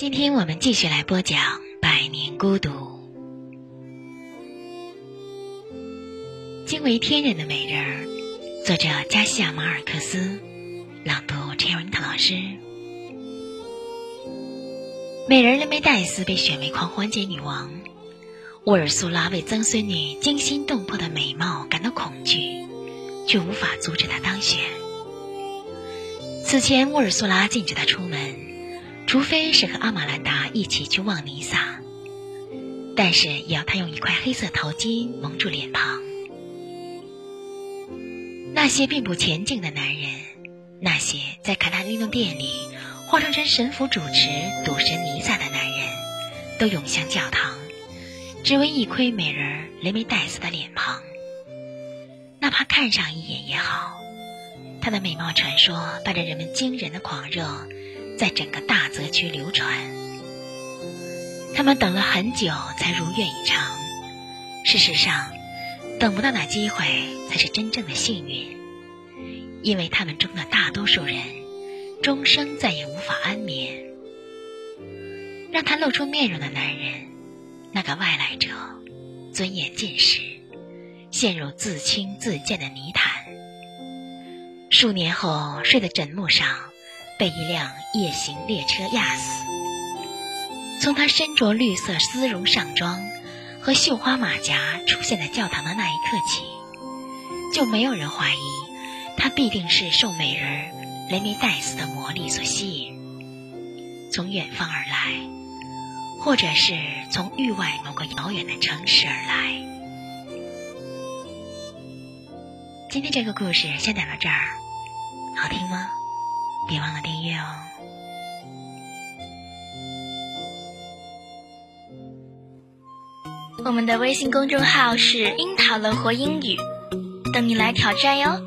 今天我们继续来播讲《百年孤独》，惊为天人的美人儿，作者加西亚马尔克斯，朗读陈文涛老师。美人雷梅黛斯被选为狂欢节女王，沃尔苏拉为曾孙女惊心动魄的美貌感到恐惧，却无法阻止她当选。此前，沃尔苏拉禁止她出门。除非是和阿玛兰达一起去望尼撒，但是也要他用一块黑色头巾蒙住脸庞。那些并不前进的男人，那些在卡塔利诺店里化妆成神父主持赌神尼撒的男人，都涌向教堂，只为一窥美人雷梅黛斯的脸庞。哪怕看上一眼也好，她的美貌传说伴着人们惊人的狂热。在整个大泽区流传，他们等了很久才如愿以偿。事实上，等不到那机会才是真正的幸运，因为他们中的大多数人，终生再也无法安眠。让他露出面容的男人，那个外来者，尊严尽失，陷入自轻自贱的泥潭。数年后，睡在枕木上。被一辆夜行列车压死。从他身着绿色丝绒上装和绣花马甲出现在教堂的那一刻起，就没有人怀疑他必定是受美人雷梅黛斯的魔力所吸引，从远方而来，或者是从域外某个遥远的城市而来。今天这个故事先讲到这儿，好听吗？别忘了订阅哦！我们的微信公众号是“樱桃乐活英语”，等你来挑战哟。